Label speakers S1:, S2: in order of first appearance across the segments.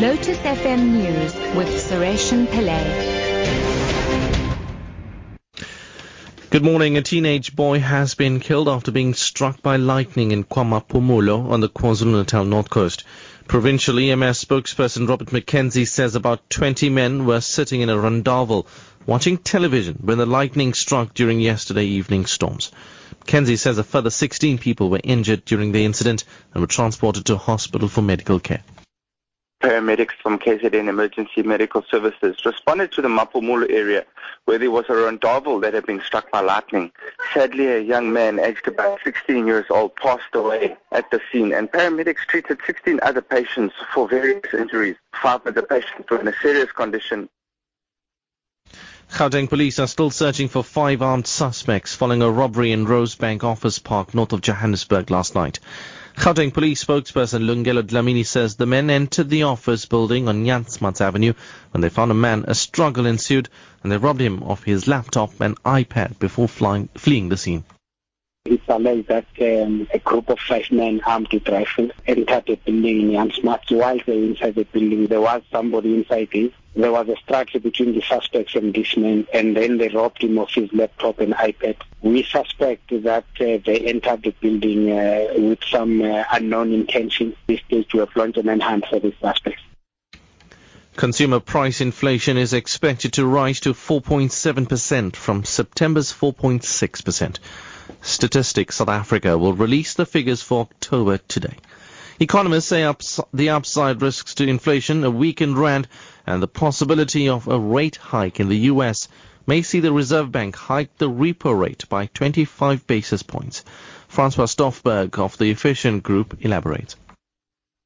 S1: Lotus FM News with Sureshan Pillay.
S2: Good morning. A teenage boy has been killed after being struck by lightning in KwaMaphumulo on the KwaZulu-Natal north coast. Provincial EMS spokesperson Robert McKenzie says about 20 men were sitting in a rondavel watching television when the lightning struck during yesterday evening storms. McKenzie says a further 16 people were injured during the incident and were transported to hospital for medical care
S3: paramedics from KZN Emergency Medical Services responded to the Maphumulo area where there was a rondavel that had been struck by lightning. Sadly, a young man aged about 16 years old passed away at the scene and paramedics treated 16 other patients for various injuries. Five of the patients were in a serious condition.
S2: Gauteng police are still searching for five armed suspects following a robbery in Rosebank Office Park north of Johannesburg last night. Gauteng police spokesperson Lungelo Dlamini says the men entered the office building on Jan Smuts Avenue when they found a man. A struggle ensued and they robbed him of his laptop and iPad before flying, fleeing the scene.
S4: It's alleged that um, a group of five men armed with rifles entered the building in Jan Smuts. While they were inside the building, there was somebody inside it. There was a struggle between the suspects and this man, and then they robbed him of his laptop and iPad. We suspect that uh, they entered the building uh, with some uh, unknown intention. This stage, we have launched a manhunt for these suspects.
S2: Consumer price inflation is expected to rise to 4.7% from September's 4.6%. Statistics South Africa will release the figures for October today. Economists say ups- the upside risks to inflation, a weakened rand, and the possibility of a rate hike in the U.S. may see the Reserve Bank hike the repo rate by 25 basis points. Francois Stoffberg of the Efficient Group elaborates.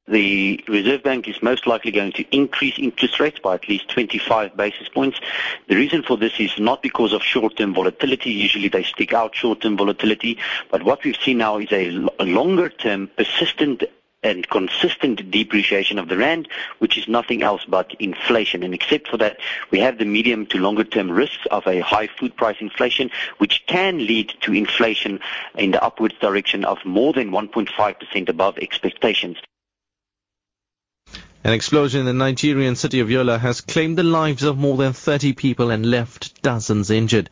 S5: The Reserve Bank is most likely going to increase interest rates by at least 25 basis points. The reason for this is not because of short-term volatility. Usually they stick out short-term volatility. But what we've seen now is a, a longer-term persistent and consistent depreciation of the rand, which is nothing else but inflation. And except for that, we have the medium to longer term risks of a high food price inflation, which can lead to inflation in the upwards direction of more than 1.5% above expectations.
S2: An explosion in the Nigerian city of Yola has claimed the lives of more than 30 people and left dozens injured.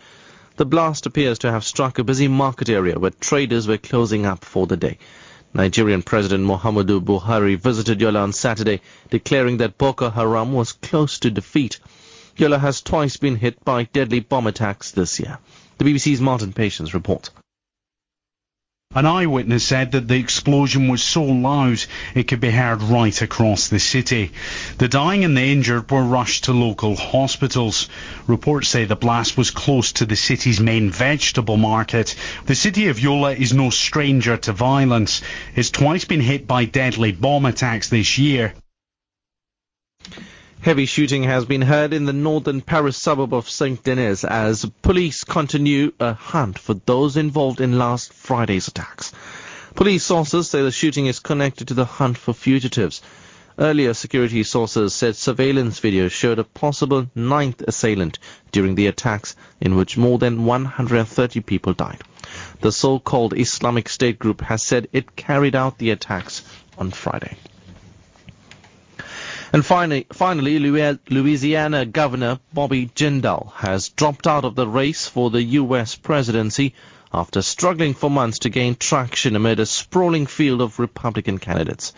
S2: The blast appears to have struck a busy market area where traders were closing up for the day. Nigerian President Muhammadu Buhari visited Yola on Saturday, declaring that Boko Haram was close to defeat. Yola has twice been hit by deadly bomb attacks this year. The BBC's Martin Patience reports.
S6: An eyewitness said that the explosion was so loud it could be heard right across the city. The dying and the injured were rushed to local hospitals. Reports say the blast was close to the city's main vegetable market. The city of Yola is no stranger to violence. It's twice been hit by deadly bomb attacks this year.
S2: Heavy shooting has been heard in the northern Paris suburb of Saint Denis as police continue a hunt for those involved in last Friday's attacks. Police sources say the shooting is connected to the hunt for fugitives. Earlier security sources said surveillance video showed a possible ninth assailant during the attacks in which more than 130 people died. The so-called Islamic State group has said it carried out the attacks on Friday. And finally, finally, Louisiana Governor Bobby Jindal has dropped out of the race for the U.S. presidency after struggling for months to gain traction amid a sprawling field of Republican candidates.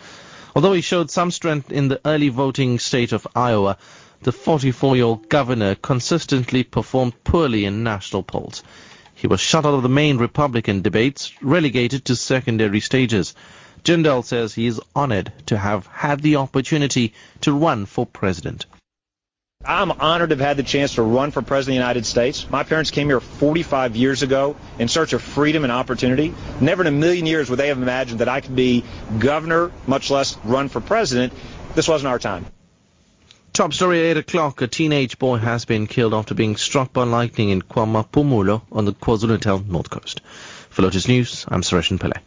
S2: Although he showed some strength in the early voting state of Iowa, the 44-year-old governor consistently performed poorly in national polls. He was shut out of the main Republican debates, relegated to secondary stages. Jindal says he is honored to have had the opportunity to run for president.
S7: I'm honored to have had the chance to run for president of the United States. My parents came here 45 years ago in search of freedom and opportunity. Never in a million years would they have imagined that I could be governor, much less run for president. This wasn't our time.
S2: Top story at 8 o'clock. A teenage boy has been killed after being struck by lightning in KwaMaphumulo on the KwaZulu-Natal north coast. For Lotus News, I'm Suresh Pillay.